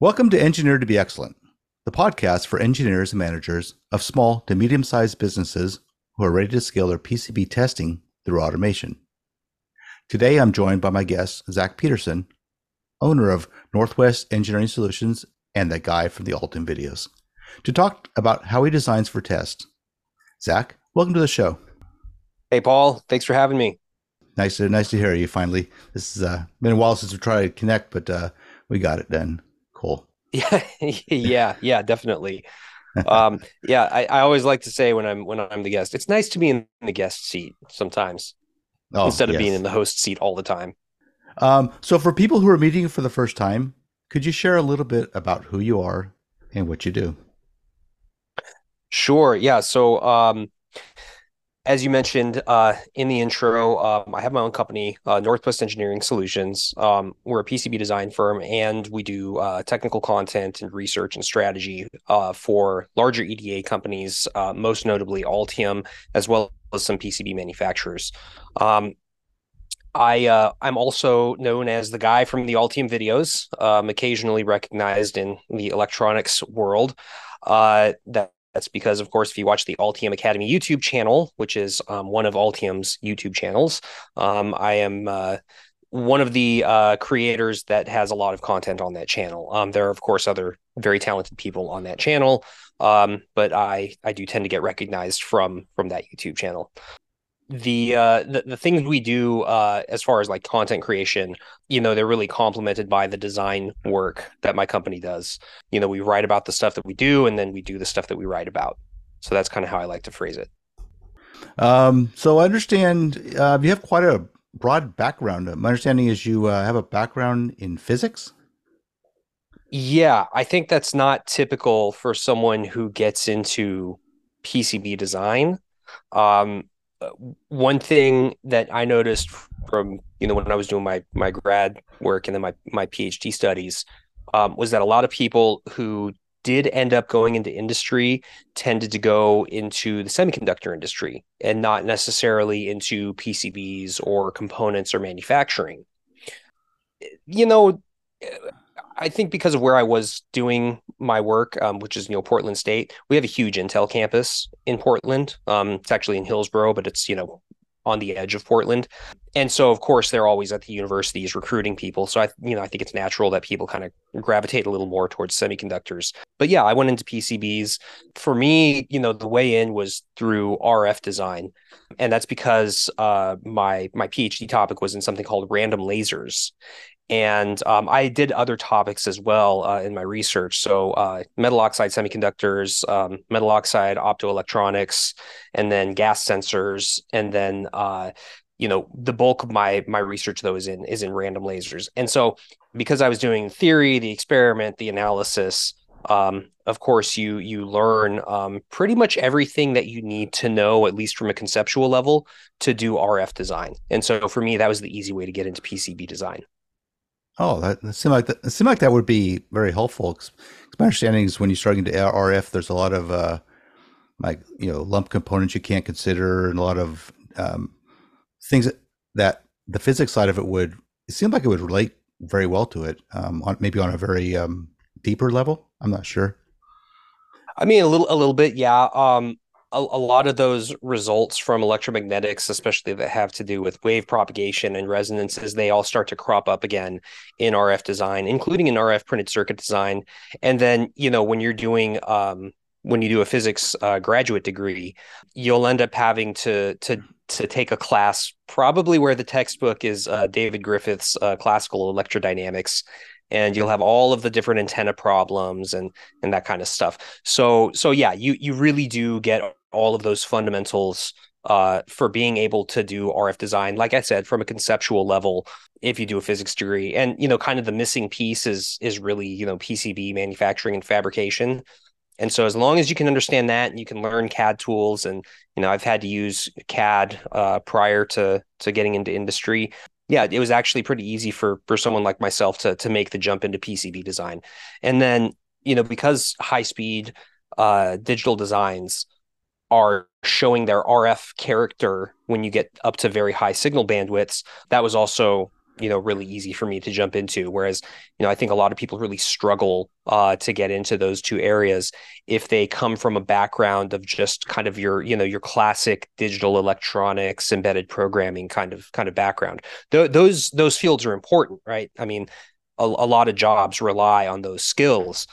Welcome to Engineer to be Excellent, the podcast for engineers and managers of small to medium sized businesses who are ready to scale their PCB testing through automation. Today, I'm joined by my guest, Zach Peterson, owner of Northwest Engineering Solutions and that guy from the Altium videos, to talk about how he designs for test. Zach, welcome to the show. Hey, Paul. Thanks for having me. Nice to nice to hear you finally. This has uh, been a while since we tried to connect, but uh, we got it done. Cool. Yeah, yeah, yeah, definitely. um, yeah, I, I always like to say when I'm when I'm the guest, it's nice to be in the guest seat sometimes oh, instead of yes. being in the host seat all the time. Um, so for people who are meeting you for the first time, could you share a little bit about who you are and what you do? Sure. Yeah. So um, as you mentioned uh, in the intro, um, I have my own company, uh, Northwest Engineering Solutions. Um, we're a PCB design firm, and we do uh, technical content and research and strategy uh, for larger EDA companies, uh, most notably Altium, as well as some PCB manufacturers. Um, I uh, I'm also known as the guy from the Altium videos, um, occasionally recognized in the electronics world. that that's because, of course, if you watch the Altium Academy YouTube channel, which is um, one of Altium's YouTube channels, um, I am uh, one of the uh, creators that has a lot of content on that channel. Um, there are, of course, other very talented people on that channel, um, but I I do tend to get recognized from from that YouTube channel the uh the, the things we do uh as far as like content creation you know they're really complemented by the design work that my company does. You know we write about the stuff that we do and then we do the stuff that we write about. So that's kind of how i like to phrase it. Um so i understand uh, you have quite a broad background. My understanding is you uh, have a background in physics? Yeah i think that's not typical for someone who gets into pcb design. Um one thing that I noticed from you know when I was doing my my grad work and then my my PhD studies um, was that a lot of people who did end up going into industry tended to go into the semiconductor industry and not necessarily into PCBs or components or manufacturing. You know, I think because of where I was doing my work, um, which is you know Portland State, we have a huge Intel campus in Portland. Um, it's actually in Hillsboro, but it's you know on the edge of Portland, and so of course they're always at the universities recruiting people. So I you know I think it's natural that people kind of gravitate a little more towards semiconductors. But yeah, I went into PCBs. For me, you know, the way in was through RF design, and that's because uh, my my PhD topic was in something called random lasers, and um, I did other topics as well uh, in my research. So uh, metal oxide semiconductors, um, metal oxide optoelectronics, and then gas sensors, and then uh, you know the bulk of my my research though is in is in random lasers. And so because I was doing theory, the experiment, the analysis. Um, of course, you you learn um, pretty much everything that you need to know, at least from a conceptual level, to do RF design. And so for me, that was the easy way to get into PCB design. Oh, that, that seemed like that seemed like that would be very helpful. Cause, my understanding is when you start into RF, there's a lot of uh, like you know lump components you can't consider, and a lot of um, things that, that the physics side of it would. It seemed like it would relate very well to it, um, on, maybe on a very um, deeper level. I'm not sure. I mean, a little, a little bit, yeah. Um, a, a, lot of those results from electromagnetics, especially that have to do with wave propagation and resonances, they all start to crop up again in RF design, including in RF printed circuit design. And then, you know, when you're doing um, when you do a physics uh, graduate degree, you'll end up having to to to take a class probably where the textbook is uh, David Griffiths' uh, classical electrodynamics, and you'll have all of the different antenna problems and and that kind of stuff. So so yeah, you you really do get all of those fundamentals uh, for being able to do RF design. Like I said, from a conceptual level, if you do a physics degree, and you know, kind of the missing piece is is really you know PCB manufacturing and fabrication. And so, as long as you can understand that, and you can learn CAD tools, and you know, I've had to use CAD uh, prior to to getting into industry. Yeah, it was actually pretty easy for for someone like myself to to make the jump into PCB design. And then, you know, because high speed uh, digital designs are showing their RF character when you get up to very high signal bandwidths. That was also you know really easy for me to jump into. Whereas you know i think a lot of people really struggle uh, to get into those two areas if they come from a background of just kind of your you know your classic digital electronics embedded programming kind of kind of background. Th- those those fields are important right? I mean a, a lot of jobs rely on those skills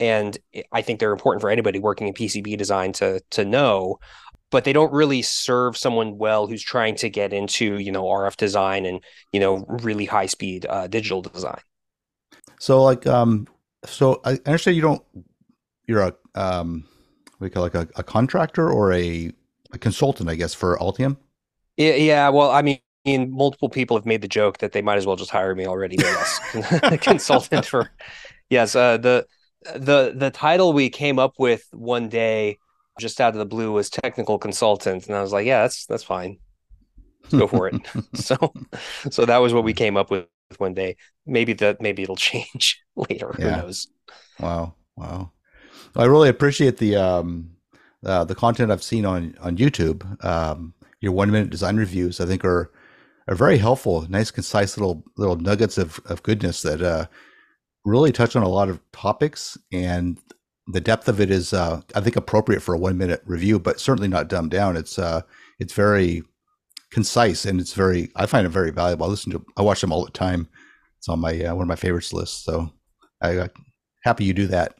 and i think they're important for anybody working in pcb design to to know but they don't really serve someone well who's trying to get into you know RF design and you know really high speed uh, digital design. So like um so I understand you don't you're a um we call like a, a contractor or a, a consultant I guess for Altium. Yeah, yeah. Well, I mean, multiple people have made the joke that they might as well just hire me already. Yes, consultant for yes. Uh, the the the title we came up with one day just out of the blue was technical consultant. And i was like yeah that's that's fine. Let's go for it. So so that was what we came up with one day. Maybe that maybe it'll change later. Yeah. who knows? Wow. Wow. I really appreciate the um uh, the content i've seen on on youtube. Um your one minute design reviews i think are are very helpful. Nice concise little little nuggets of, of goodness that uh really touch on a lot of topics and the depth of it is, uh, I think, appropriate for a one minute review, but certainly not dumbed down. It's uh, it's very concise and it's very. I find it very valuable. I listen to, I watch them all the time. It's on my uh, one of my favorites lists. So I uh, happy you do that.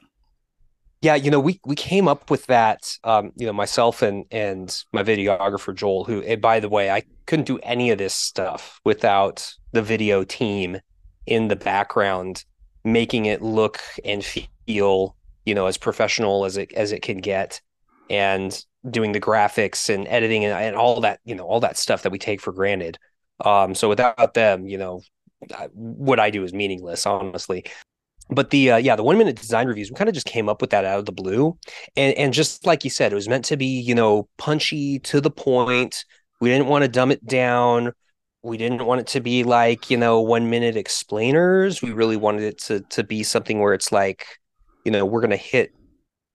Yeah, you know, we we came up with that. Um, you know, myself and and my videographer Joel, who, and by the way, I couldn't do any of this stuff without the video team in the background, making it look and feel you know as professional as it as it can get and doing the graphics and editing and, and all that you know all that stuff that we take for granted. Um so without them you know what i do is meaningless honestly. But the uh, yeah the one minute design reviews we kind of just came up with that out of the blue. And and just like you said it was meant to be you know punchy to the point. We didn't want to dumb it down we didn't want it to be like you know one minute explainers. We really wanted it to to be something where it's like you know we're going to hit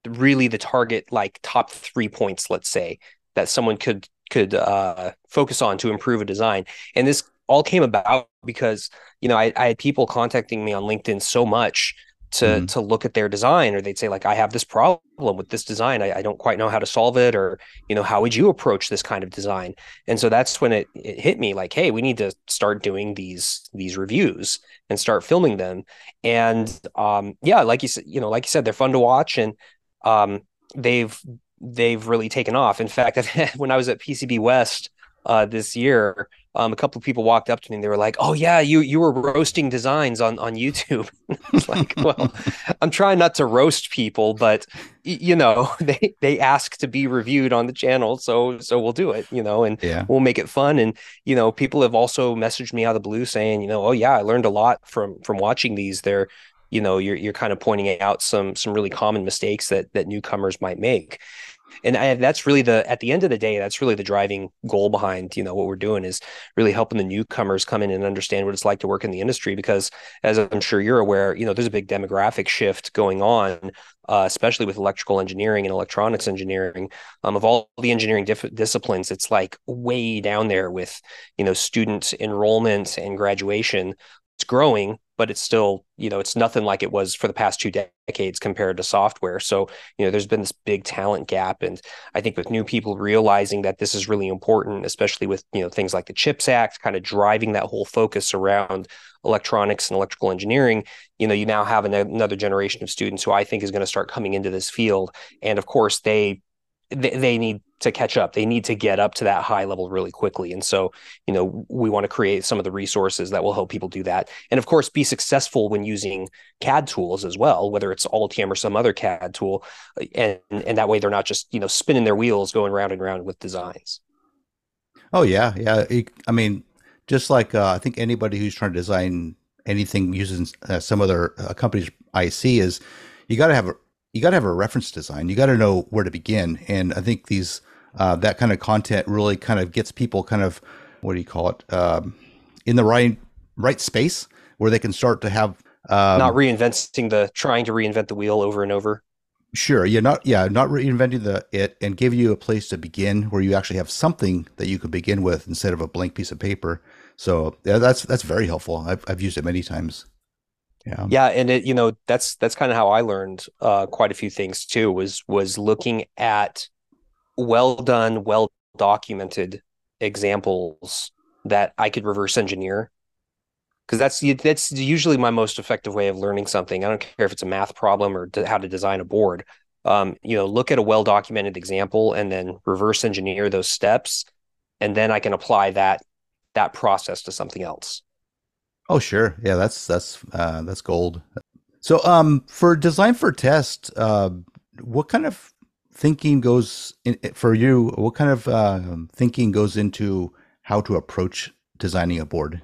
really the target like top three points let's say that someone could could uh, focus on to improve a design. And this all came about because you know I, I had people contacting me on linkedin so much to mm-hmm. to look at their design or they'd say like i have this problem with this design. I, I, don't quite know how to solve it or you know how would you approach this kind of design? And so that's when it, it hit me like hey we need to start doing these these reviews and start filming them. And um yeah like you said you know like you said they're fun to watch and um they've they've really taken off. In fact when i was at pcb west uh, this year, um, a couple of people walked up to me and they were like, "Oh yeah, you you were roasting designs on on YouTube." it's like, well, I'm trying not to roast people, but you know, they they ask to be reviewed on the channel, so so we'll do it, you know, and yeah. we'll make it fun. And you know, people have also messaged me out of the blue saying, you know, oh yeah, I learned a lot from from watching these. They're you know you're you're kind of pointing out some some really common mistakes that that newcomers might make and I, that's really the at the end of the day that's really the driving goal behind you know what we're doing is really helping the newcomers come in and understand what it's like to work in the industry because as i'm sure you're aware you know there's a big demographic shift going on uh, especially with electrical engineering and electronics engineering. Um, of all the engineering dif- disciplines it's like way down there with you know student enrollment and graduation. It's growing but it's still you know it's nothing like it was for the past two decades compared to software. So you know there's been this big talent gap and i think with new people realizing that this is really important especially with you know things like the chips act kind of driving that whole focus around electronics and electrical engineering you know you now have another generation of students who i think is going to start coming into this field. And of course they they, they need to catch up. They need to get up to that high level really quickly. And so, you know, we want to create some of the resources that will help people do that. And of course, be successful when using CAD tools as well, whether it's Altium or some other CAD tool. And, and that way they're not just, you know, spinning their wheels going round and round with designs. Oh, yeah. Yeah. I mean, just like uh, I think anybody who's trying to design anything using uh, some other uh, company's IC is you got to have a you got to have a reference design. You got to know where to begin. And I think these uh, that kind of content really kind of gets people kind of what do you call it um, in the right right space where they can start to have um, not reinventing the trying to reinvent the wheel over and over. Sure, yeah, not yeah, not reinventing the it and give you a place to begin where you actually have something that you could begin with instead of a blank piece of paper. So yeah, that's that's very helpful. I've I've used it many times. Yeah. Yeah, and it you know that's that's kind of how I learned uh, quite a few things too. Was was looking at well done, well documented examples that I could reverse engineer because that's that's usually my most effective way of learning something. I don't care if it's a math problem or how to design a board. Um, you know, look at a well documented example and then reverse engineer those steps, and then I can apply that that process to something else. Oh, sure, yeah, that's that's uh, that's gold. So, um, for design for test, uh, what kind of thinking goes in, for you? What kind of uh, thinking goes into how to approach designing a board?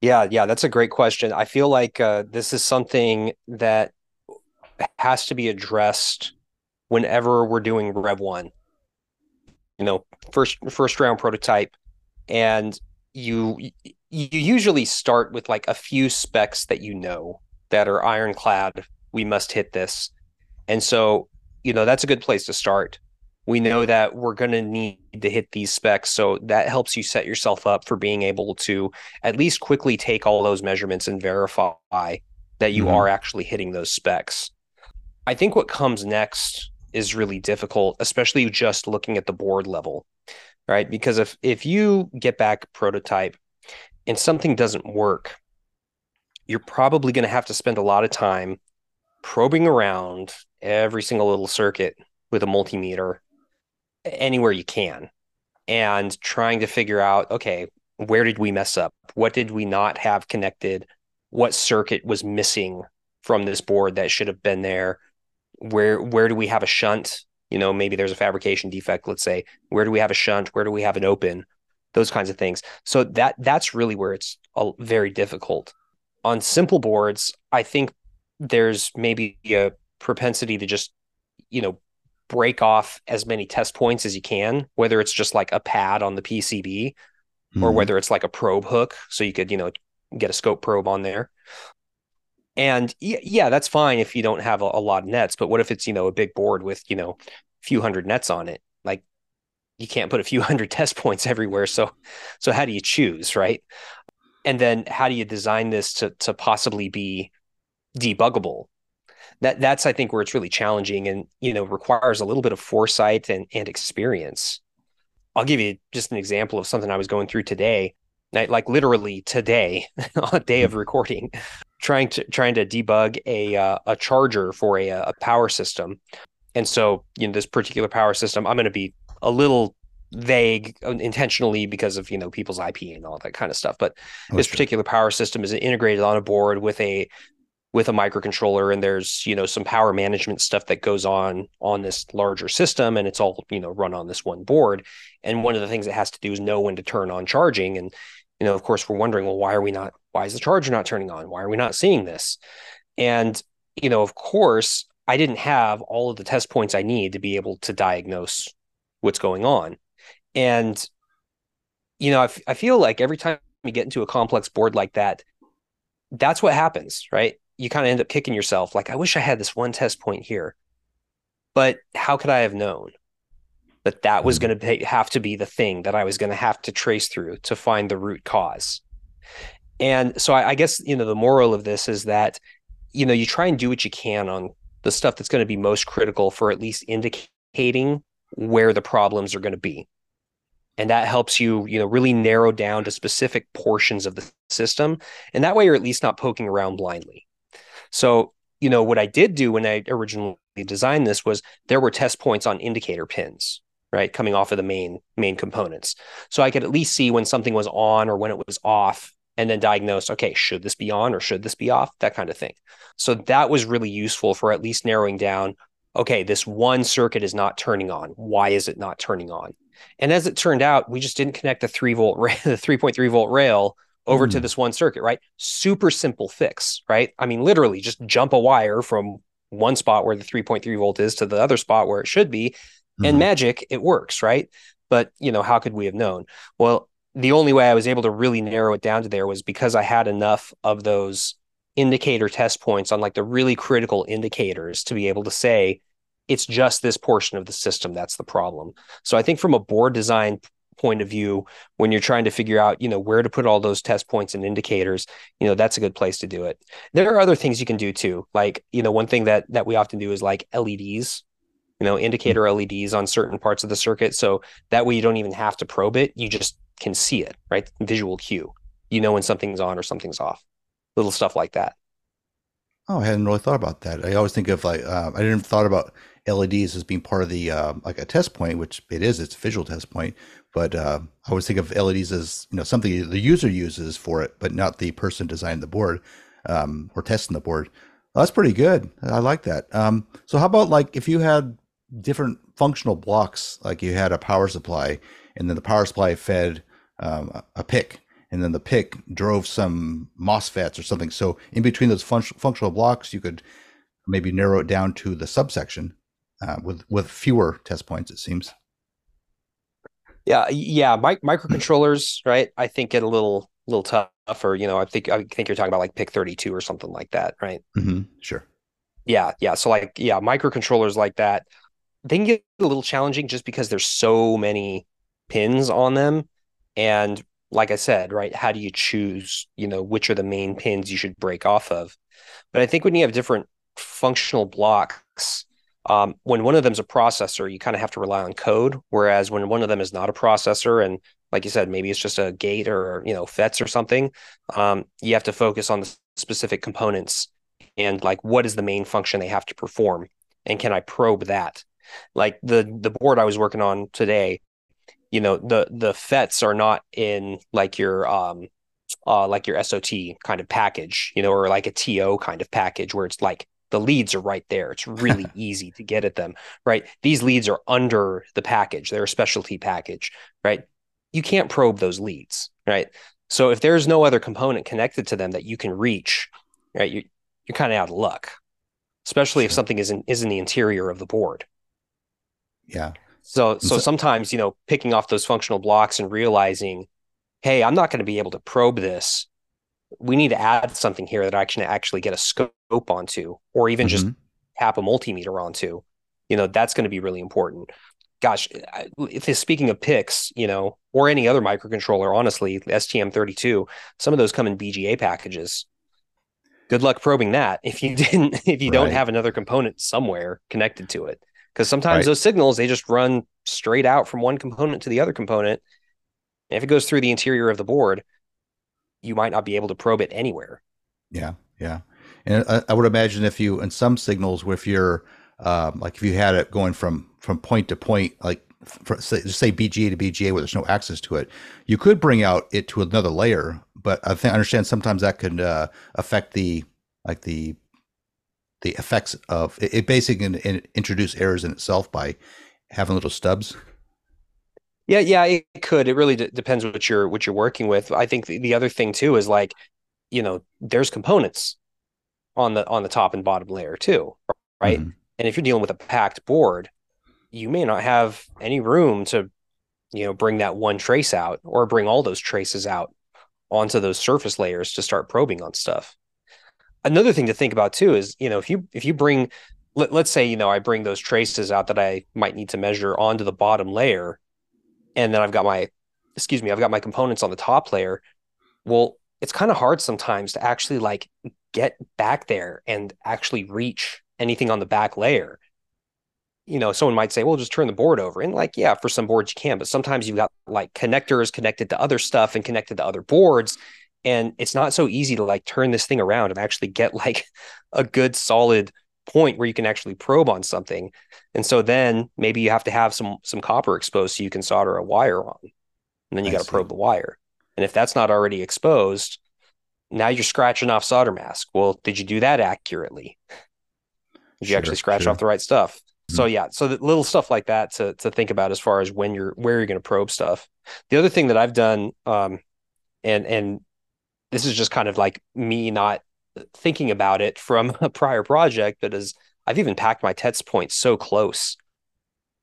Yeah, yeah, that's a great question. I feel like uh, this is something that has to be addressed whenever we're doing Rev One. You know, first first round prototype, and you you usually start with like a few specs that you know that are ironclad. We must hit this, and so you know that's a good place to start we know that we're going to need to hit these specs so that helps you set yourself up for being able to at least quickly take all those measurements and verify that you mm-hmm. are actually hitting those specs i think what comes next is really difficult especially just looking at the board level right because if if you get back prototype and something doesn't work you're probably going to have to spend a lot of time probing around every single little circuit with a multimeter anywhere you can and trying to figure out okay where did we mess up? What did we not have connected? What circuit was missing from this board that should have been there? Where where do we have a shunt? You know maybe there's a fabrication defect let's say. Where do we have a shunt? Where do we have an open those kinds of things so that that's really where it's very difficult on simple boards i think there's maybe a propensity to just you know break off as many test points as you can, whether it's just like a pad on the PCB mm-hmm. or whether it's like a probe hook. So you could, you know, get a scope probe on there. And yeah, that's fine if you don't have a, a lot of nets. But what if it's, you know, a big board with, you know, a few hundred nets on it? You can't put a few hundred test points everywhere. So, so how do you choose? Right. And then how do you design this to, to possibly be debuggable that that's I think where it's really challenging and you know requires a little bit of foresight and and experience. I'll give you just an example of something I was going through today, like literally today, on a day of mm-hmm. recording, trying to trying to debug a uh, a charger for a a power system, and so you know this particular power system, I'm going to be a little vague intentionally because of you know people's IP and all that kind of stuff. But oh, this particular power system is integrated on a board with a with a microcontroller and there's you know some power management stuff that goes on on this larger system and it's all you know run on this one board. And one of the things it has to do is know when to turn on charging. And you know of course we're wondering well why are we not why is the charger not turning on? Why are we not seeing this? And you know of course i didn't have all of the test points i need to be able to diagnose what's going on. And you know I, f- I feel like every time you get into a complex board like that that's what happens right? You kind of end up kicking yourself like i wish i had this one test point here. But how could i have known that that was hmm. going to have to be the thing that i was going to have to trace through to find the root cause? And so I, I guess you know the moral of this is that you know you try and do what you can on the stuff that's going to be most critical for at least indicating where the problems are going to be and that helps you you know really narrow down to specific portions of the system and that way you're at least not poking around blindly so, you know, what I did do when I originally designed this was there were test points on indicator pins, right, coming off of the main main components. So I could at least see when something was on or when it was off and then diagnose, okay, should this be on or should this be off? That kind of thing. So that was really useful for at least narrowing down, okay, this one circuit is not turning on. Why is it not turning on? And as it turned out, we just didn't connect the three volt, the 3.3 volt rail over mm. to hmm. this one circuit, right? Super simple fix, right? I mean, literally just jump a wire from one spot where the 3.3 volt is to the other spot where it should be. Mm. And hmm. magic, it works, right? But, you know, how could we have known? Well, the only way I was able to really narrow it down to there was because I had enough of those indicator test points on like the really critical indicators to be able to say it's just this portion of the system that's the problem. So I think from a board design point of view when you're trying to figure out you know where to put all those test points and indicators you know that's a good place to do it there are other things you can do too like you know one thing that that we often do is like leds you know indicator mm-hmm. leds on certain parts of the circuit so that way you don't even have to probe it you just can see it right visual cue you know when something's on or something's off little stuff like that oh i hadn't really thought about that i always think of like uh, i didn't thought about LEDs as being part of the uh, like a test point, which it is. It's a visual test point, but uh, I always think of LEDs as you know something the user uses for it, but not the person designing the board um, or testing the board. Well, that's pretty good. I like that. Um, so how about like if you had different functional blocks, like you had a power supply, and then the power supply fed um, a PIC, and then the PIC drove some MOSFETs or something. So in between those fun- functional blocks, you could maybe narrow it down to the subsection uh, with with fewer test points. It seems. Yeah, yeah. Mi- microcontrollers, right? I think get a little little tougher. You know, I think I think you're talking about like PIC 32 or something like that, right? Mm-hmm. Sure. Yeah, yeah. So like, yeah, microcontrollers like that, they can get a little challenging just because there's so many pins on them, and like I said, right, how do you choose? You know, which are the main pins you should break off of? But I think when you have different functional blocks um, when one of them is a processor, you kind of have to rely on code. Whereas when one of them is not a processor, and like you said, maybe it's just a gate or you know FETs or something, um, you have to focus on the specific components and like what is the main function they have to perform, and can I probe that? Like the the board I was working on today, you know the the FETs are not in like your um uh like your SOT kind of package, you know, or like a TO kind of package where it's like the leads are right there. It's really easy to get at them, right? These leads are under the package. They're a specialty package, right? You can't probe those leads, right? So if there's no other component connected to them that you can reach, right, you, you're kind of out of luck, especially if something is in, is in the interior of the board. Yeah. So, so, so sometimes, you know, picking off those functional blocks and realizing, hey, I'm not going to be able to probe this we need to add something here that I can actually get a scope onto, or even mm-hmm. just tap a multimeter onto. You know, that's going to be really important. Gosh, if speaking of PICs, you know, or any other microcontroller, honestly, STM32, some of those come in BGA packages. Good luck probing that if you didn't, if you right. don't have another component somewhere connected to it. Because sometimes right. those signals they just run straight out from one component to the other component. And if it goes through the interior of the board, you might not be able to probe it anywhere. Yeah, yeah. And I, I would imagine if you, in some signals, where if you're um, like if you had it going from from point to point, like for, say, say BGA to BGA where there's no access to it, you could bring out it to another layer. But I think I understand sometimes that could uh, affect the like the the effects of it. it basically can introduce errors in itself by having little stubs. Yeah, yeah, it could. It really d- depends what you're what you're working with. I think the, the other thing too is like, you know, there's components on the on the top and bottom layer too, right? Mm-hmm. And if you're dealing with a packed board, you may not have any room to, you know, bring that one trace out or bring all those traces out onto those surface layers to start probing on stuff. Another thing to think about too is, you know, if you if you bring let, let's say, you know, I bring those traces out that I might need to measure onto the bottom layer and then I've got my excuse me, I've got my components on the top layer. Well, it's kind of hard sometimes to actually like get back there and actually reach anything on the back layer. You know, someone might say, well, just turn the board over. And like, yeah, for some boards you can, but sometimes you've got like connectors connected to other stuff and connected to other boards. And it's not so easy to like turn this thing around and actually get like a good solid point where you can actually probe on something. And so then maybe you have to have some some copper exposed so you can solder a wire on. And then you got to probe the wire. And if that's not already exposed, now you're scratching off solder mask. Well, did you do that accurately? Did you sure, actually scratch sure. off the right stuff? Mm-hmm. So yeah, so the little stuff like that to to think about as far as when you're where you're going to probe stuff. The other thing that I've done, um, and and this is just kind of like me not thinking about it from a prior project that is I've even packed my test points so close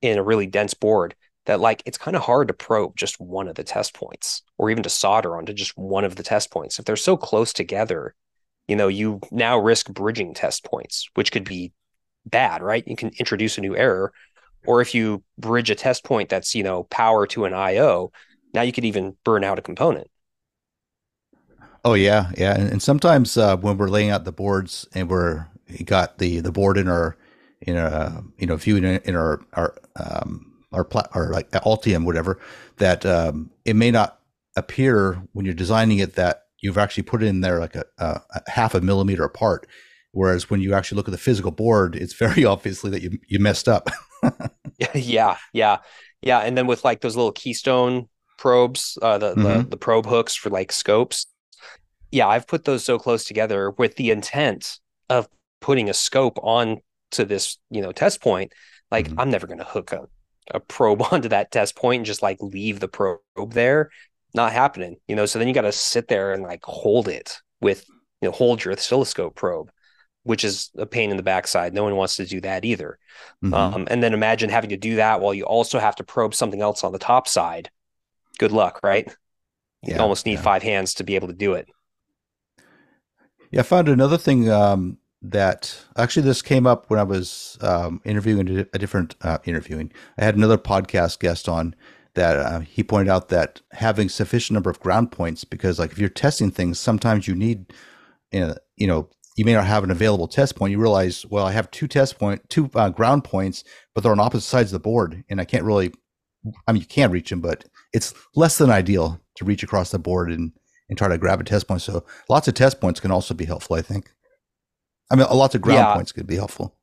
in a really dense board that like it's kind of hard to probe just one of the test points or even to solder onto just one of the test points. If they're so close together, you know, you now risk bridging test points, which could be bad, right? You can introduce a new error. Or if you bridge a test point that's, you know, power to an IO, now you could even burn out a component. Oh yeah, yeah, and, and sometimes uh, when we're laying out the boards and we're got the the board in our in a you know viewing in our our um, our plat or like Altium whatever that um, it may not appear when you're designing it that you've actually put it in there like a, a, a half a millimeter apart. Whereas when you actually look at the physical board, it's very obviously that you you messed up. yeah, yeah, yeah. And then with like those little keystone probes, uh, the, mm-hmm. the the probe hooks for like scopes. Yeah, I've put those so close together with the intent of putting a scope on to this, you know, test point. Like mm-hmm. I'm never going to hook a, a probe onto that test point and just like leave the probe there. Not happening, you know. So then you got to sit there and like hold it with, you know, hold your oscilloscope probe which is a pain in the backside. No one wants to do that either. Mm-hmm. Um, and then imagine having to do that while you also have to probe something else on the top side good luck, right? You almost need yeah. five hands to be able to do it. Yeah, I found another thing um, that actually this came up when I was um, interviewing a different uh, interviewing. I had another podcast guest on that uh, he pointed out that having sufficient number of ground points because like if you're testing things, sometimes you need, you know, you may not have an available test point. You realize, well, I have two test point, two uh, ground points, but they're on opposite sides of the board, and I can't really. I mean, you can reach them, but it's less than ideal to reach across the board and, and try to grab a test point. So lots of test points can also be helpful, I think. I mean, lots of ground yeah. points could be helpful.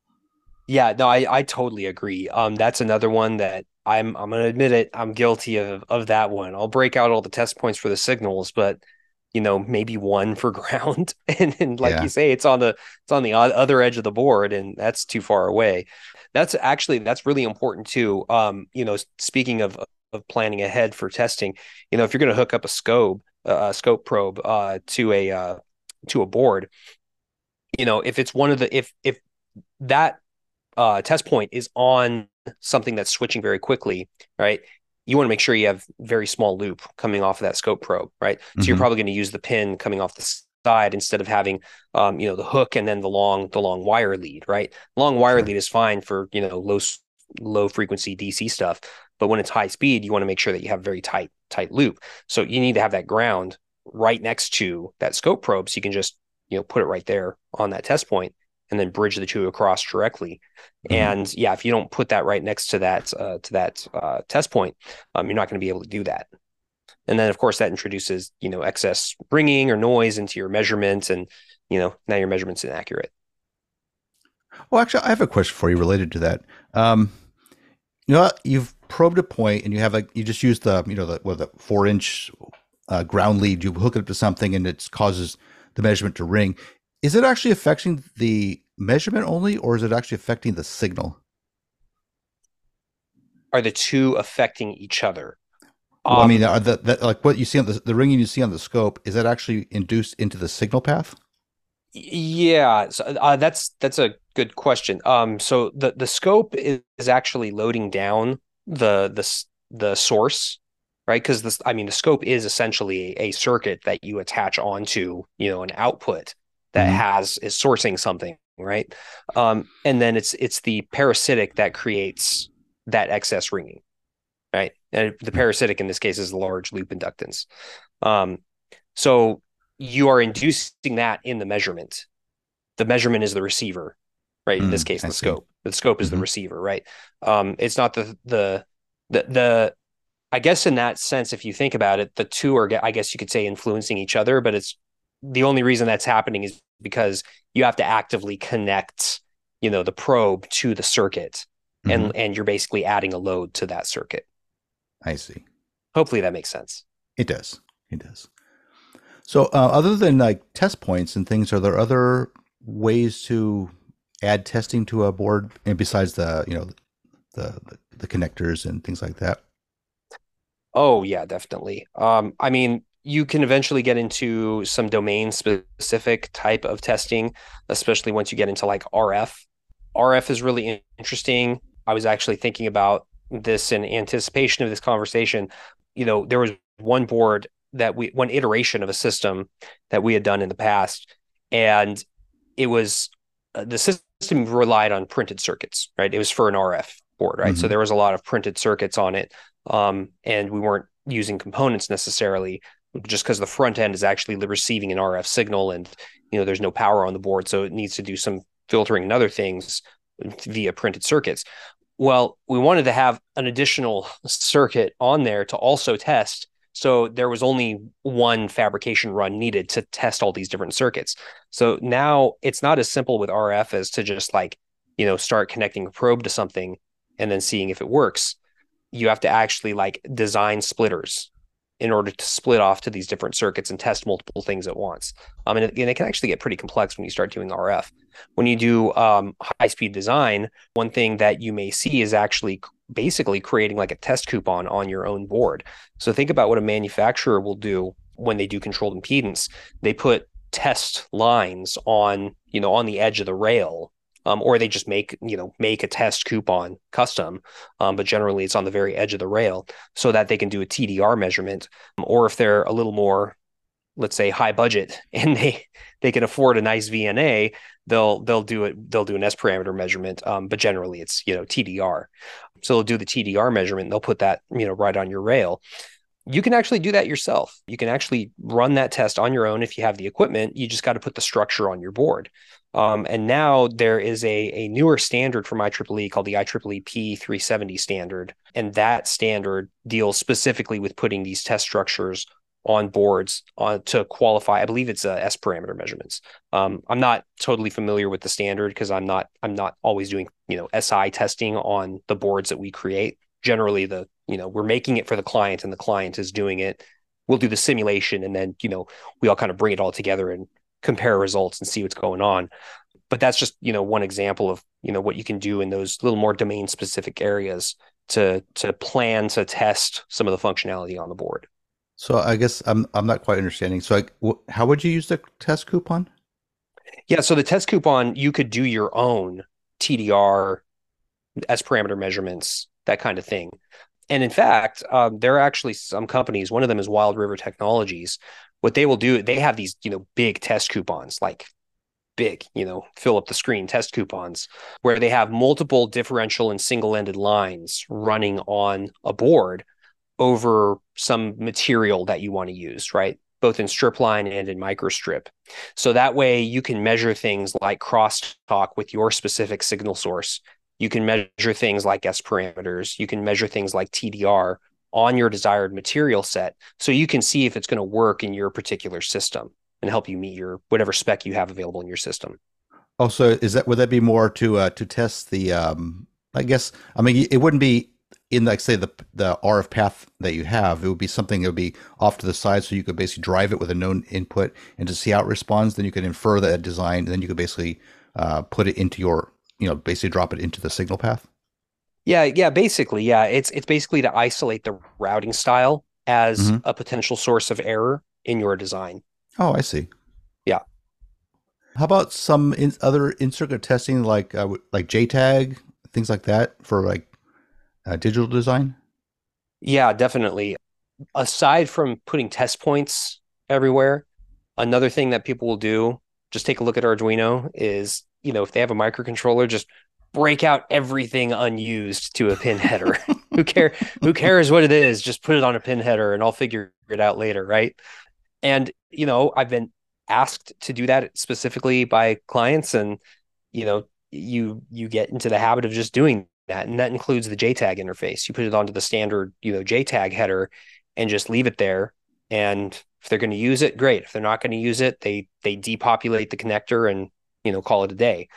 Yeah, no, I, I totally agree. Um, that's another one that I'm I'm gonna admit it. I'm guilty of of that one. I'll break out all the test points for the signals, but you know maybe one for ground, and, and like yeah. you say, it's on the it's on the other edge of the board, and that's too far away. That's actually that's really important too. Um, you know, speaking of of planning ahead for testing. You know, if you're going to hook up a scope, a scope probe uh, to a uh, to a board, you know, if it's one of the if if that uh, test point is on something that's switching very quickly, right? You want to make sure you have very small loop coming off of that scope probe, right? Mm-hmm. So you're mm-hmm. probably going to use the pin coming off the side instead of having um, you know the hook and then the long the long wire lead right long wire lead is fine for you know low low frequency dc stuff but when it's high speed, you want to make sure that you have very tight, tight loop. So you need to have that ground right next to that scope probe. So you can just, you know, put it right there on that test point and then bridge the two across directly. Mm-hmm. And yeah, if you don't put that right next to that, uh, to that uh, test point, um, you're not going to be able to do that. And then of course that introduces, you know, excess ringing or noise into your measurement and, you know, now your measurement's inaccurate. Well, actually, I have a question for you related to that. Um, you know, you've probed a point and you have like you just use the you know the what the four inch uh, ground lead. You hook it up to something and it causes the measurement to ring. Is it actually affecting the measurement only or is it actually affecting the signal? Are the two affecting each other? Well, um, i mean are the, the, like what you see on the, the ringing you see on the scope is that actually induced into the signal path? Yeah, so, uh, that's that's a good question. Um, so the the scope is, is actually loading down the the the source right? Because this i mean the scope is essentially a, circuit that you attach onto you know an output that mm-hmm. has is sourcing something right? Um, and then it's it's the parasitic that creates that excess ringing right? And the parasitic in this case is the large loop inductance. Um, so you are inducing that in the measurement. The measurement is the receiver right mm, in this mm, case I the see. scope the scope is mm-hmm. the receiver, right? Um, it's not the the the the I guess in that sense, if you think about it, the two are I guess you could say influencing each other, but it's the only reason that's happening is because you have to actively connect, you know, the probe to the circuit, mm-hmm. and and you're basically adding a load to that circuit. I see. Hopefully that makes sense. It does. It does. So, uh, other than like test points and things, are there other ways to add testing to a board and besides the you know the the connectors and things like that? Oh yeah definitely. Um i mean you can eventually get into some domain specific type of testing especially once you get into like rf rf is really interesting. I was actually thinking about this in anticipation of this conversation. You know there was one board that we one iteration of a system that we had done in the past and it was uh, the system system relied on printed circuits, right? It was for an RF board, right? Mm-hmm. So there was a lot of printed circuits on it. Um, and we weren't using components necessarily just because the front end is actually receiving an RF signal and you know there's no power on the board so it needs to do some filtering and other things via printed circuits well we wanted to have an additional circuit on there to also test so there was only one fabrication run needed to test all these different circuits. So now it's not as simple with RF as to just like you know start connecting a probe to something and then seeing if it works. You have to actually like design splitters in order to split off to these different circuits and test multiple things at once. Um, and, it, and it can actually get pretty complex when you start doing RF. When you do um, high speed design, one thing that you may see is actually basically creating like a test coupon on your own board. So think about what a manufacturer will do when they do controlled impedance. They put test lines on, you know, on the edge of the rail um, or they just make you know make a test coupon custom um, but generally it's on the very edge of the rail so that they can do a tdr measurement or if they're a little more let's say high budget and they they can afford a nice vna they'll they'll do it they'll do an s parameter measurement um, but generally it's you know tdr so they'll do the tdr measurement they'll put that you know right on your rail you can actually do that yourself. You can actually run that test on your own if you have the equipment. You just got to put the structure on your board. Um, and now there is a, a newer standard from IEEE called the IEEE P370 standard. And that standard deals specifically with putting these test structures on boards on to qualify. I believe it's uh, S parameter measurements. Um, I'm not totally familiar with the standard because I'm not I'm not always doing you know SI testing on the boards that we create. Generally, the you know we're making it for the client and the client is doing it. We'll do the simulation and then you know we all kind of bring it all together and compare results and see what's going on. But that's just you know one example of you know what you can do in those little more domain specific areas to to plan to test some of the functionality on the board. So i guess i'm i'm not quite understanding. So like how would you use the test coupon? Yeah so the test coupon you could do your own tdr s parameter measurements that kind of thing and in fact um, there are actually some companies one of them is wild river technologies what they will do, they have these, you know, big test coupons, like big, you know, fill up the screen test coupons, where they have multiple differential and single ended lines running on a board over some material that you want to use, right? Both in strip line and in microstrip. So that way you can measure things like crosstalk with your specific signal source. You can measure things like S parameters. You can measure things like TDR on your desired material set so you can see if it's going to work in your particular system and help you meet your whatever spec you have available in your system. Also, is that would that be more to uh, to test the? Um, I guess I mean it wouldn't be in like say the the RF path that you have. It would be something that would be off to the side, so you could basically drive it with a known input and to see how it responds. Then you could infer that design, and then you could basically uh, put it into your you know basically drop it into the signal path. Yeah, yeah, basically, yeah. It's it's basically to isolate the routing style as mm-hmm. a potential source of error in your design. Oh, I see. Yeah. How about some in, other in-circuit testing, like uh, like JTAG, things like that, for like uh, digital design? Yeah, definitely. Aside from putting test points everywhere, another thing that people will do, just take a look at Arduino, is you know if they have a microcontroller, just break out everything unused to a pin header. who care who cares what it is? Just put it on a pin header and I'll figure it out later, right? And you know, I've been asked to do that specifically by clients and you know, you you get into the habit of just doing that and that includes the JTAG interface. You put it onto the standard, you know, JTAG header and just leave it there and if they're going to use it, great. If they're not going to use it, they they depopulate the connector and you know call it a day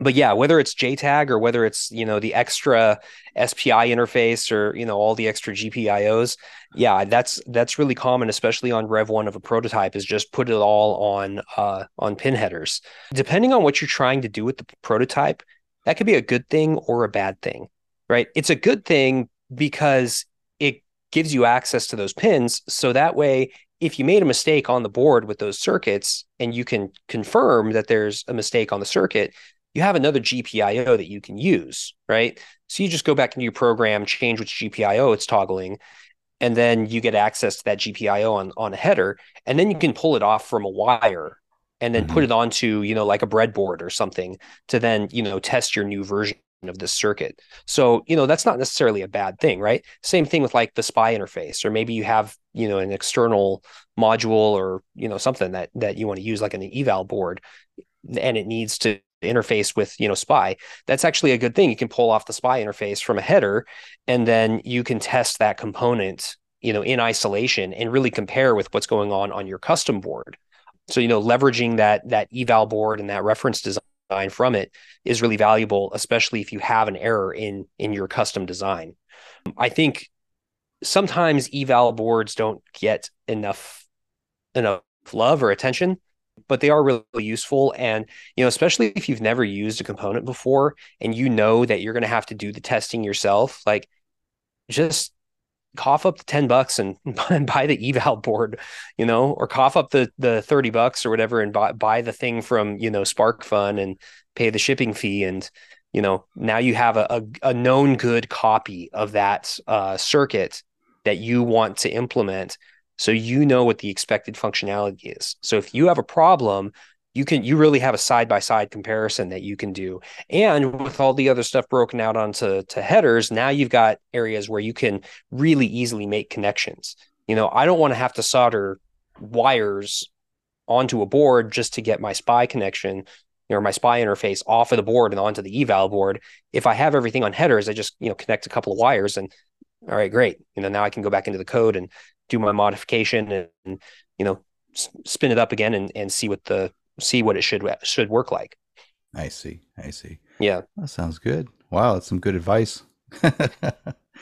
but yeah, whether it's JTAG or whether it's you know the extra SPI interface or you know all the extra GPIOs, yeah, that's that's really common, especially on Rev one of a prototype. Is just put it all on uh, on pin headers. Depending on what you're trying to do with the prototype, that could be a good thing or a bad thing, right? It's a good thing because gives you access to those pins, so that way if you made a mistake on the board with those circuits and you can confirm that there's a mistake on the circuit, you have another GPIO that you can use, right? So you just go back into your program, change which GPIO it's toggling, and then you get access to that GPIO on, on a header, and then you can pull it off from a wire and then mm-hmm. put it onto, you know, like a breadboard or something to then, you know, test your new version of this circuit. So, you know, that's not necessarily a bad thing, right? Same thing with like the SPI interface, or maybe you have, you know, an external module or, you know, something that that you want to use like an eval board and it needs to interface with, you know, SPI. That's actually a good thing. You can pull off the SPI interface from a header and then you can test that component, you know, in isolation and really compare with what's going on on your custom board. So, you know, leveraging that that eval board and that reference design from it is really valuable, especially if you have an error in in your custom design. I think sometimes eval boards don't get enough enough love or attention, but they are really useful. And you know, especially if you've never used a component before and you know that you're going to have to do the testing yourself, like just cough up the 10 bucks and, and buy the eval board, you know, or cough up the the 30 bucks or whatever and buy, buy the thing from, you know, SparkFun and pay the shipping fee. And, you know, now you have a, a, a known good copy of that uh, circuit that you want to implement. So you know what the expected functionality is. So if you have a problem, you can you really have a side by side comparison that you can do. And with all the other stuff broken out onto to headers now you've got areas where you can really easily make connections. You know i don't want to have to solder wires onto a board just to get my SPI connection or my SPI interface off of the board and onto the eval board. If i have everything on headers i just you know connect a couple of wires and all right great. You know now i can go back into the code and do my modification and, you know spin it up again and, and see what the see what it should should work like. I see. I see. Yeah. That sounds good. Wow, that's some good advice.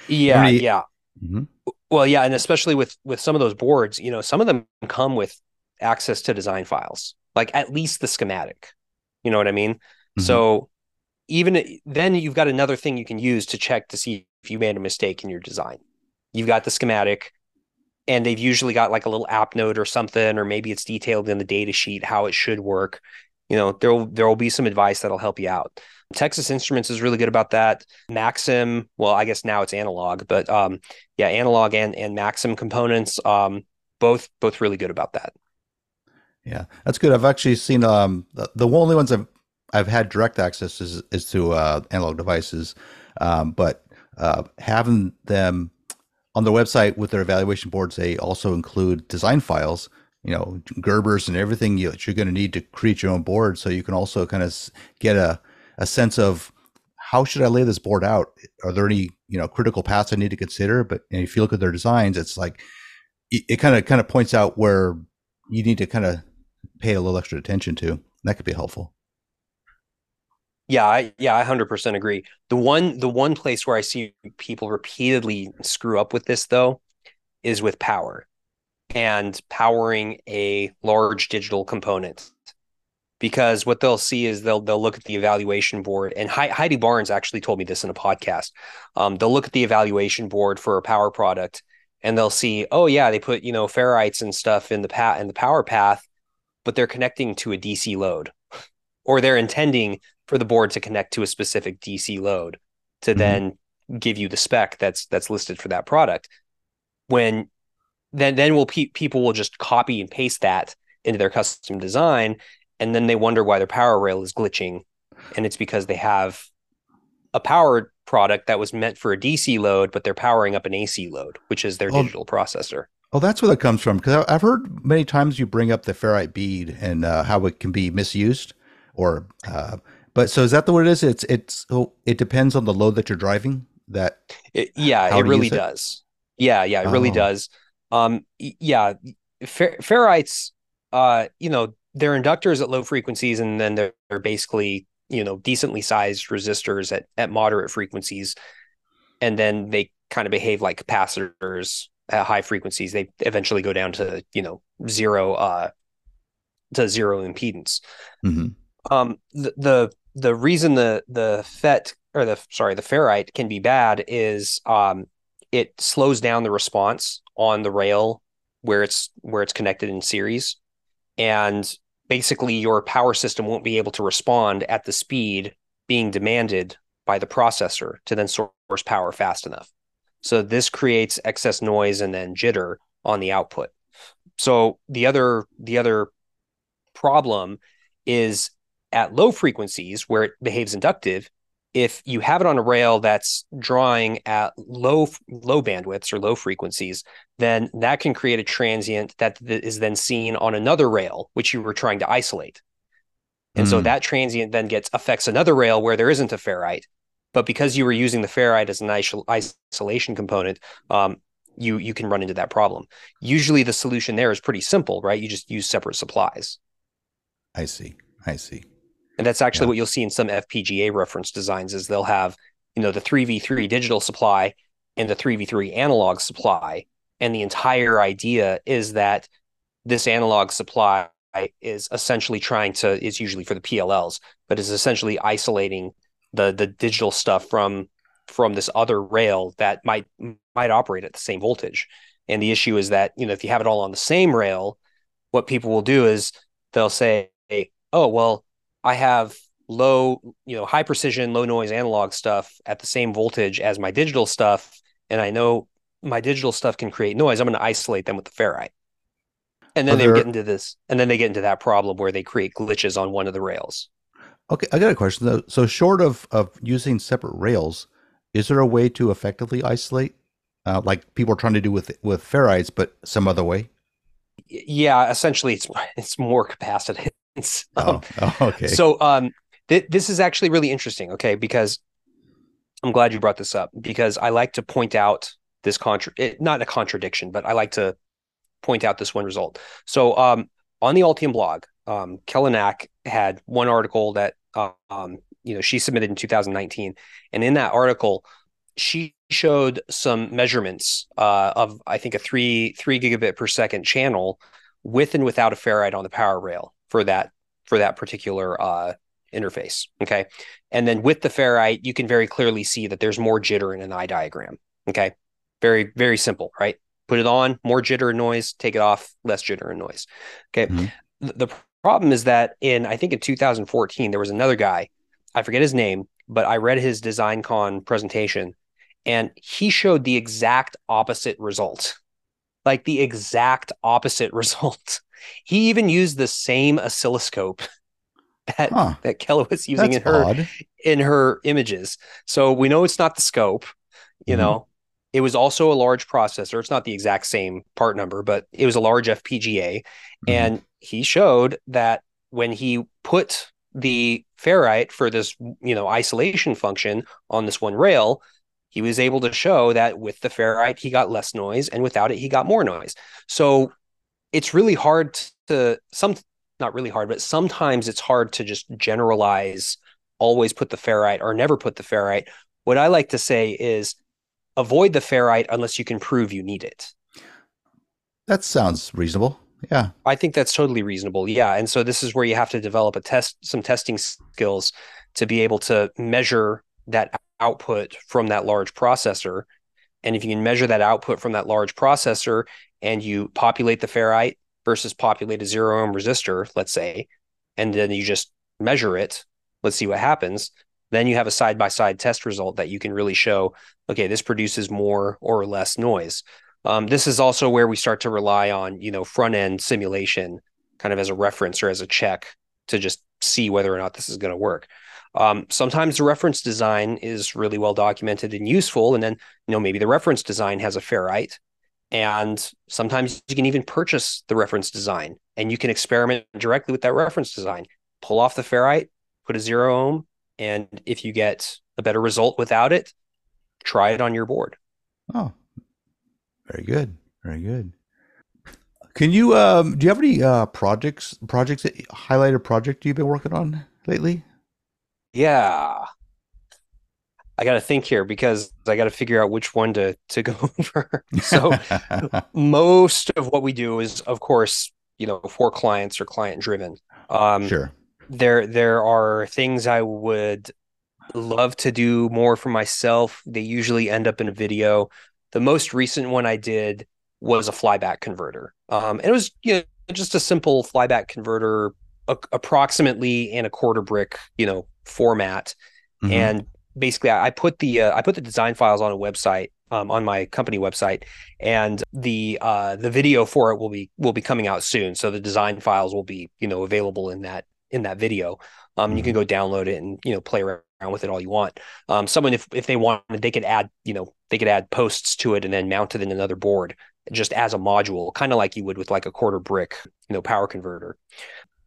yeah, many... yeah. Mm-hmm. Well, yeah, and especially with with some of those boards, you know, some of them come with access to design files, like at least the schematic. You know what I mean? Mm-hmm. So even then you've got another thing you can use to check to see if you made a mistake in your design. You've got the schematic, and they've usually got like a little app note or something, or maybe it's detailed in the data sheet how it should work. You know, there there will be some advice that'll help you out. Texas Instruments is really good about that. Maxim, well, I guess now it's analog, but um, yeah, analog and and Maxim components, um, both both really good about that. Yeah, that's good. I've actually seen um the, the only ones I've I've had direct access is is to uh, Analog Devices, um, but uh, having them on their website with their evaluation boards, they also include design files, you know, Gerbers and everything you, that you're going to need to create your own board. So you can also kind of get a, a sense of how should I lay this board out? Are there any, you know, critical paths I need to consider? But if you look at their designs, it's like, it kind of kind of points out where you need to kind of pay a little extra attention to. That could be helpful. Yeah, I, yeah, I hundred percent agree. The one, the one place where I see people repeatedly screw up with this though, is with power, and powering a large digital component. Because what they'll see is they'll they'll look at the evaluation board, and Heidi Barnes actually told me this in a podcast. Um, they'll look at the evaluation board for a power product, and they'll see, oh yeah, they put you know ferrites and stuff in the path in the power path, but they're connecting to a DC load, or they're intending for the board to connect to a specific DC load to mm-hmm. then give you the spec that's that's listed for that product. When then then will pe- people will just copy and paste that into their custom design, and then they wonder why their power rail is glitching, and it's because they have a power product that was meant for a DC load, but they're powering up an AC load, which is their oh, digital processor. Oh, that's where that comes from. Because I've heard many times you bring up the ferrite bead and uh, how it can be misused, or uh, but so is that the what it is? It's it's oh, it depends on the load that you're driving. That it, yeah, it really does. Yeah, yeah, it oh. really does. Um, yeah, fer- ferrites. Uh, you know, they're inductors at low frequencies, and then they're, they're basically you know decently sized resistors at at moderate frequencies, and then they kind of behave like capacitors at high frequencies. They eventually go down to you know zero uh to zero impedance. Mm-hmm. Um, the, the the reason the the FET or the sorry the ferrite can be bad is um, it slows down the response on the rail where it's where it's connected in series, and basically your power system won't be able to respond at the speed being demanded by the processor to then source power fast enough. So this creates excess noise and then jitter on the output. So the other the other problem is at low frequencies where it behaves inductive, if you have it on a rail that's drawing at low low bandwidths or low frequencies, then that can create a transient that is then seen on another rail, which you were trying to isolate. And mm. so hmm. that transient then gets affects another rail where there isn't a ferrite. But because you were using the ferrite as an isolation component, um, you you can run into that problem. Usually the solution there is pretty simple, right? You just use separate supplies. I see. I see. And that's actually yeah. what you'll see in some FPGA reference designs is they'll have, you know, the 3v3 digital supply and the 3v3 analog supply. And the entire idea is that this analog supply is essentially trying to is usually for the PLLs, but is essentially isolating the the digital stuff from from this other rail that might might operate at the same voltage. And the issue is that, you know, if you have it all on the same rail, what people will do is they'll say, oh, well, I have low, you know, high precision, low noise analog stuff at the same voltage as my digital stuff. And I know my digital stuff can create noise. I'm going to isolate them with the ferrite. And then they get into this, and then they get into that problem where they create glitches on one of the rails. Okay, I got a question though. So, short of of using separate rails, is there a way to effectively isolate, uh, like people are trying to do with with ferrites, but some other way? Yeah, essentially, it's it's more capacitance. Um, oh, okay. So um, th- this is actually really interesting, okay? Because I'm glad you brought this up because I like to point out this contra it, not a contradiction, but I like to point out this one result. So um, on the Altium blog, um, Kella Knack had one article that um, you know she submitted in 2019, and in that article, she showed some measurements uh, of I think a three three gigabit per second channel with and without a ferrite on the power rail for that for that particular uh, interface. Okay, and then with the ferrite, you can very clearly see that there's more jitter in an eye diagram. Okay, very very simple, right? Put it on, more jitter and noise. Take it off, less jitter and noise. Okay. Mm-hmm. The problem is that in I think in 2014 there was another guy, I forget his name, but I read his DesignCon presentation, and he showed the exact opposite result, like the exact opposite result. He even used the same oscilloscope that huh. that Kella was using That's in her odd. in her images. So we know it's not the scope. You mm-hmm. know, it was also a large processor. It's not the exact same part number, but it was a large FPGA, mm-hmm. and he showed that when he put the ferrite for this you know isolation function on this one rail he was able to show that with the ferrite he got less noise and without it he got more noise so it's really hard to some not really hard, but sometimes it's hard to just generalize, always put the ferrite or never put the ferrite. What I like to say is avoid the ferrite unless you can prove you need it. That sounds reasonable. Yeah. I think that's totally reasonable. Yeah. And so this is where you have to develop a test some testing skills to be able to measure that output from that large processor. And if you can measure that output from that large processor and you populate the ferrite versus populate a zero ohm resistor, let's say, and then you just measure it, let's see what happens. Then you have a side by side test result that you can really show, okay, this produces more or less noise. Um, this is also where we start to rely on, you know, front end simulation kind of as a reference or as a check to just see whether or not this is going to work. Um, sometimes the reference design is really well documented and useful, and then you know maybe the reference design has a ferrite, and sometimes you can even purchase the reference design and you can experiment directly with that reference design. Pull off the ferrite, put a zero ohm, and if you get a better result without it, try it on your board. Oh, very good. Very good. Can you um, do you have any uh, projects projects that highlight a project you've been working on lately? Yeah. I got to think here because I got to figure out which one to to go over. So most of what we do is, of course, you know, for clients or client driven. Um, sure. There there are things I would love to do more for myself. They usually end up in a video. The most recent one I did was a flyback converter. Um, and it was you know just a simple flyback converter, a- approximately in a quarter brick, you know, format. Mm-hmm. And basically I, put the uh, I put the design files on a website um, on my company website, and the uh, the video for it will be will be coming out soon. So the design files will be you know available in that in that video. Um, mm-hmm. You can mm-hmm. go download it and you know play around around with it all you want. Um, someone if if they wanted, they could add you know they could add posts to it and then mount it in another board just as a module, kind of like you would with like a quarter brick you know power converter.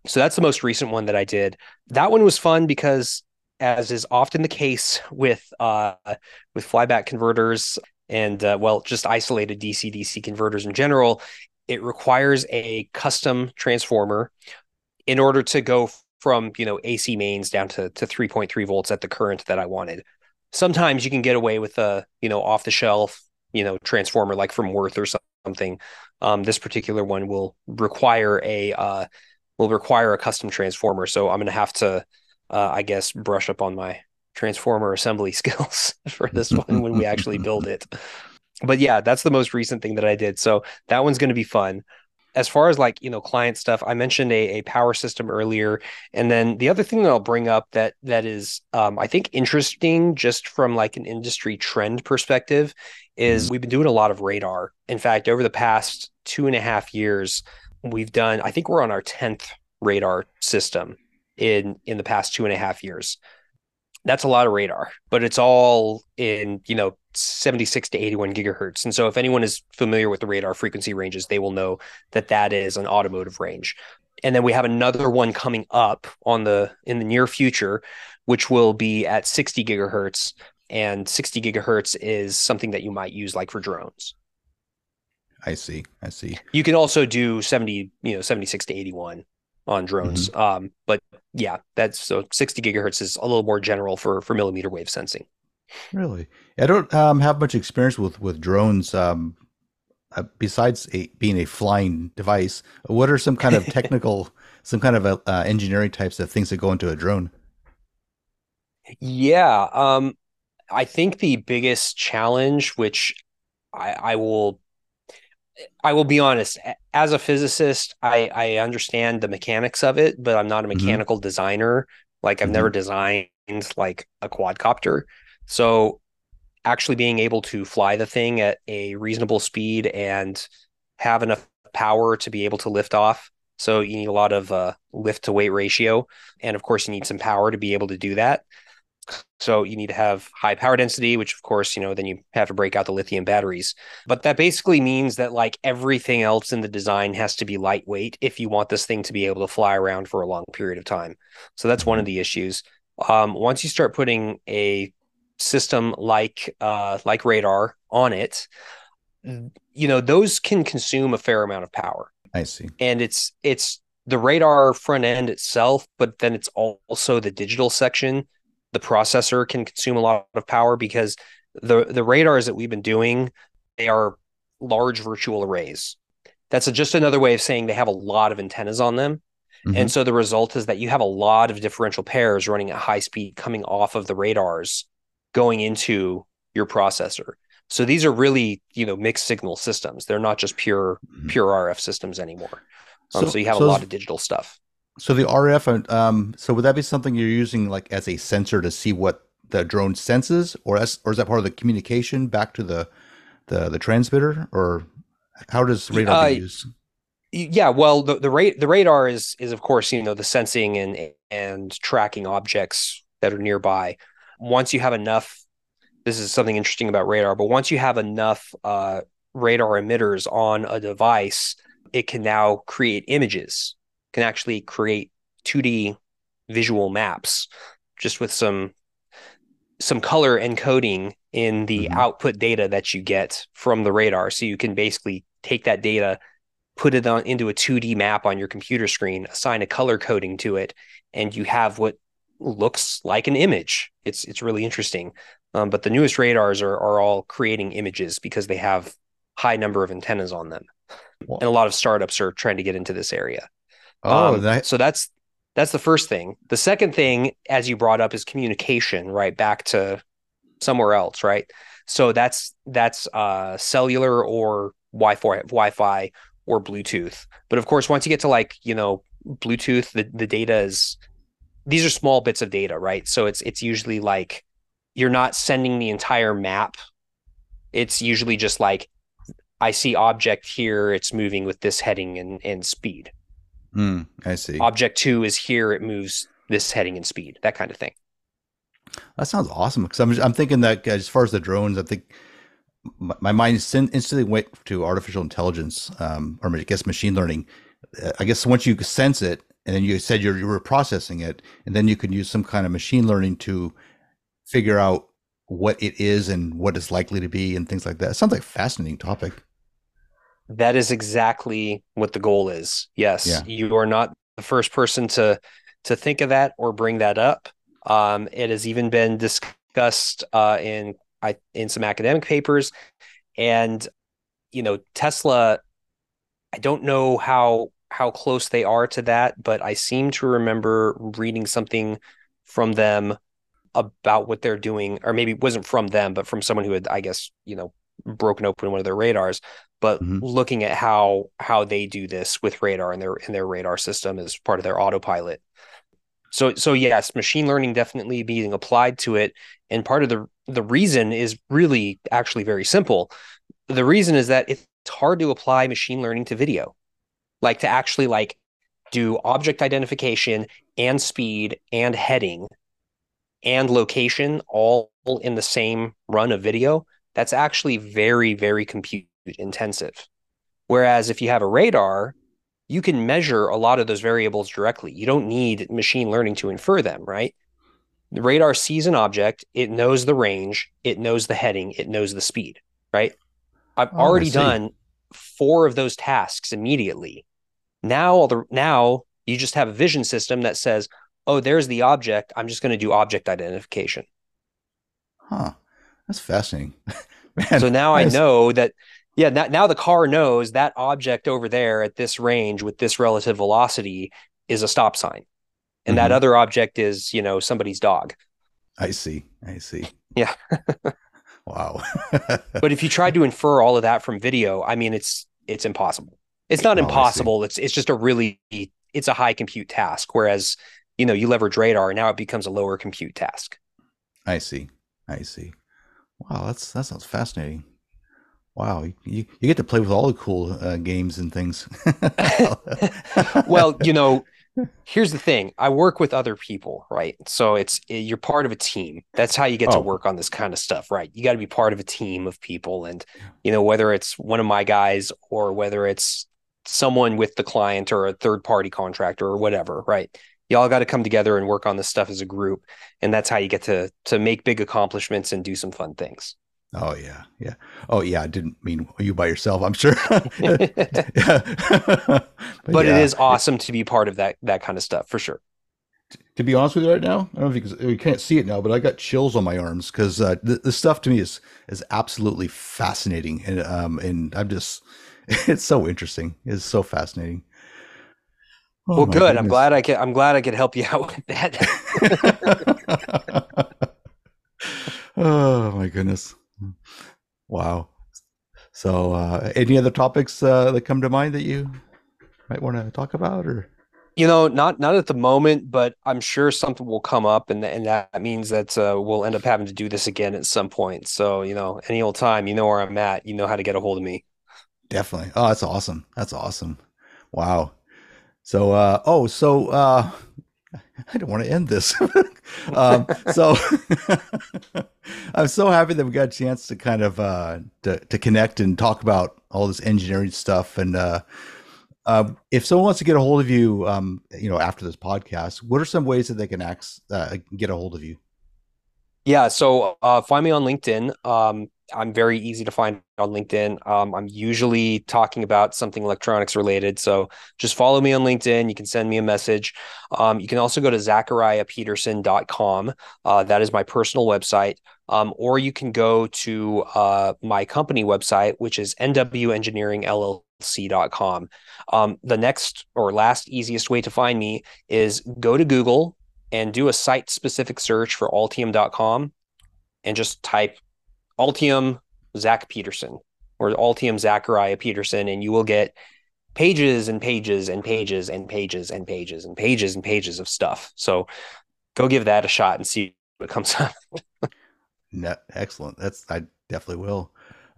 So that's the most recent one that I did. That one was fun because as is often the case with uh, with flyback converters and uh, well just isolated DC DC converters in general, it requires a custom transformer in order to go from you know AC mains down to to 3.3 volts at the current that I wanted. Sometimes you can get away with a you know off the shelf you know transformer like from Würth or something. Um, this particular one will require a uh, will require a custom transformer, so I'm going to have to uh, I guess brush up on my transformer assembly skills for this one when we actually build it. But yeah, that's the most recent thing that I did. So that one's going to be fun as far as like you know client stuff i mentioned a, a power system earlier and then the other thing that i'll bring up that that is um, i think interesting just from like an industry trend perspective is mm-hmm. we've been doing a lot of radar in fact over the past two and a half years we've done i think we're on our 10th radar system in in the past two and a half years that's a lot of radar, but it's all in, you know, 76 to 81 gigahertz. And so if anyone is familiar with the radar frequency ranges, they will know that that is an automotive range. And then we have another one coming up on the in the near future, which will be at 60 gigahertz. And 60 gigahertz is something that you might use like for drones. I see. I see. You can also do 70, you know, 76 to 81 on drones. Mm-hmm. Um, but yeah, that's so 60 gigahertz is a little more general for for millimeter wave sensing. Really, I don't um, have much experience with with drones. Um, uh, besides a, being a flying device, what are some kind of technical, some kind of uh, uh, engineering types of things that go into a drone? Yeah, um, I think the biggest challenge, which I, I will I will be honest. As a physicist, I I understand the mechanics of it, but I'm not a mm-hmm. mechanical mm-hmm. designer. Like I've mm-hmm. never designed like a quadcopter. So actually being able to fly the thing at a reasonable speed and have enough power to be able to lift off. So you need a lot of uh, lift to weight ratio, and of course you need some power to be able to do that. So you need to have high power density, which of course, you know, then you have to break out the lithium batteries. But that basically means that like everything else in the design has to be lightweight if you want this thing to be able to fly around for a long period of time. So that's one of the issues. Um, once you start putting a system like uh, like radar on it, you know, those can consume a fair amount of power. I see. And it's it's the radar front end itself, but then it's also the digital section the processor can consume a lot of power because the the radars that we've been doing they are large virtual arrays. That's a, just another way of saying they have a lot of antennas on them. Mm-hmm. and so the result is that you have a lot of differential pairs running at high speed coming off of the radars going into your processor. So these are really you know mixed signal systems. They're not just pure mm-hmm. pure rf systems anymore. Um, so, so, you have so a lot of digital stuff so the RF, um, so would that be something you're using like as a sensor to see what the drone senses, or as, or is that part of the communication back to the the, the transmitter, or how does radar uh, use? Yeah, well, the the, ra- the radar is is of course you know the sensing and and tracking objects that are nearby. Once you have enough, this is something interesting about radar. But once you have enough uh, radar emitters on a device, it can now create images can actually create 2D visual maps just with some some color encoding in the mm-hmm. output data that you get from the radar. So you can basically take that data, put it on into a 2D map on your computer screen, assign a color coding to it, and you have what looks like an image. It's it's really interesting. Um, but the newest radars are are all creating images because they have high number of antennas on them, and a lot of startups are trying to get into this area. Oh, um, that... so that's that's the first thing. The second thing, as you brought up, is communication. Right back to somewhere else. Right. So that's that's uh, cellular or Wi-Fi, Wi-Fi or Bluetooth. But of course, once you get to like you know Bluetooth, the the data is these are small bits of data, right? So it's it's usually like you're not sending the entire map. It's usually just like I see object here, it's moving with this heading and, and speed. Mm, I see. Object two is here, it moves this heading and speed, that kind of thing. That sounds awesome. Because I'm, I'm thinking that as far as the drones, I think my, my mind instantly went to artificial intelligence, um, or I guess machine learning. Uh, I guess once you sense it, and then you said you're, you were processing it, and then you can use some kind of machine learning to figure out what it is and what it's likely to be and things like that. It sounds like a fascinating topic. That is exactly what the goal is. Yes, yeah. you are not the first person to to think of that or bring that up. Um, it has even been discussed uh, in I, in some academic papers, and you know Tesla. I don't know how how close they are to that, but I seem to remember reading something from them about what they're doing, or maybe it wasn't from them, but from someone who had, I guess, you know, broken open one of their radars. But mm-hmm. looking at how how they do this with radar and their in their radar system as part of their autopilot. So so yes, machine learning definitely being applied to it, and part of the the reason is really actually very simple. The reason is that it's hard to apply machine learning to video, like to actually like do object identification and speed and heading and location all in the same run of video, that's actually very, very compute intensive. Whereas if you have a radar, you can measure a lot of those variables directly. You don't need machine learning to infer them, right? The radar sees an object, it knows the range, it knows the heading, it knows the speed, right? I've oh, already done four of those tasks immediately. Now, all the, now you just have a vision system that says, oh, there's the object. I'm just going to do object identification. Huh. That's fascinating. Man, so now I know that, yeah, now, now the car knows that object over there at this range with this relative velocity is a stop sign. And mm-hmm. that other object is, you know, somebody's dog. I see. I see. Yeah. wow. but if you try to infer all of that from video, I mean, it's it's impossible. It's not oh, impossible. It's it's just a really it's a high compute task. Whereas you know, you leverage radar now it becomes a lower compute task. I see. I see. Wow, that's that sounds fascinating. Wow, you, you get to play with all the cool uh, games and things. well, you know, here's the thing. I work with other people, right? So it's you're part of a team. That's how you get oh. to work on this kind of stuff, right? You got to be part of a team of people and you know, whether it's one of my guys or whether it's someone with the client or a third party contractor or whatever, right? y'all got to come together and work on this stuff as a group and that's how you get to to make big accomplishments and do some fun things oh yeah yeah oh yeah i didn't mean you by yourself i'm sure but, but yeah. it is awesome to be part of that that kind of stuff for sure to be honest with you right now i don't know if you, you can't see it now but i got chills on my arms because uh, the, the stuff to me is is absolutely fascinating and um and i'm just it's so interesting it's so fascinating Oh, well, good. Goodness. I'm glad I could. I'm glad I could help you out with that. oh my goodness! Wow. So, uh, any other topics uh, that come to mind that you might want to talk about, or? You know, not not at the moment, but I'm sure something will come up, and and that means that uh, we'll end up having to do this again at some point. So, you know, any old time, you know where I'm at. You know how to get a hold of me. Definitely. Oh, that's awesome. That's awesome. Wow. So, uh, oh, so uh, I don't want to end this. um, so I'm so happy that we got a chance to kind of uh, to, to connect and talk about all this engineering stuff. And uh, uh, if someone wants to get a hold of you, um, you know, after this podcast, what are some ways that they can act, uh, get a hold of you? Yeah, so uh, find me on LinkedIn. Um, I'm very easy to find on LinkedIn. Um, I'm usually talking about something electronics related. So just follow me on LinkedIn. You can send me a message. Um, you can also go to zachariahpeterson.com. Uh, that is my personal website. Um, or you can go to uh, my company website, which is nwengineeringllc.com. Um, the next or last easiest way to find me is go to Google and do a site specific search for altium.com and just type Altium Zach Peterson or Altium Zachariah Peterson, and you will get pages and pages and pages and pages and pages and pages and pages of stuff. So go give that a shot and see what comes up. no, excellent. That's I definitely will.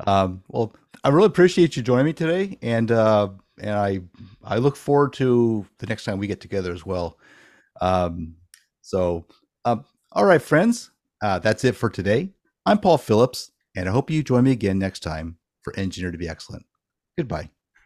Um, well, I really appreciate you joining me today, and uh, and I I look forward to the next time we get together as well. Um, so, um, all right, friends. Uh, that's it for today. I'm Paul Phillips, and I hope you join me again next time for Engineer to be Excellent. Goodbye.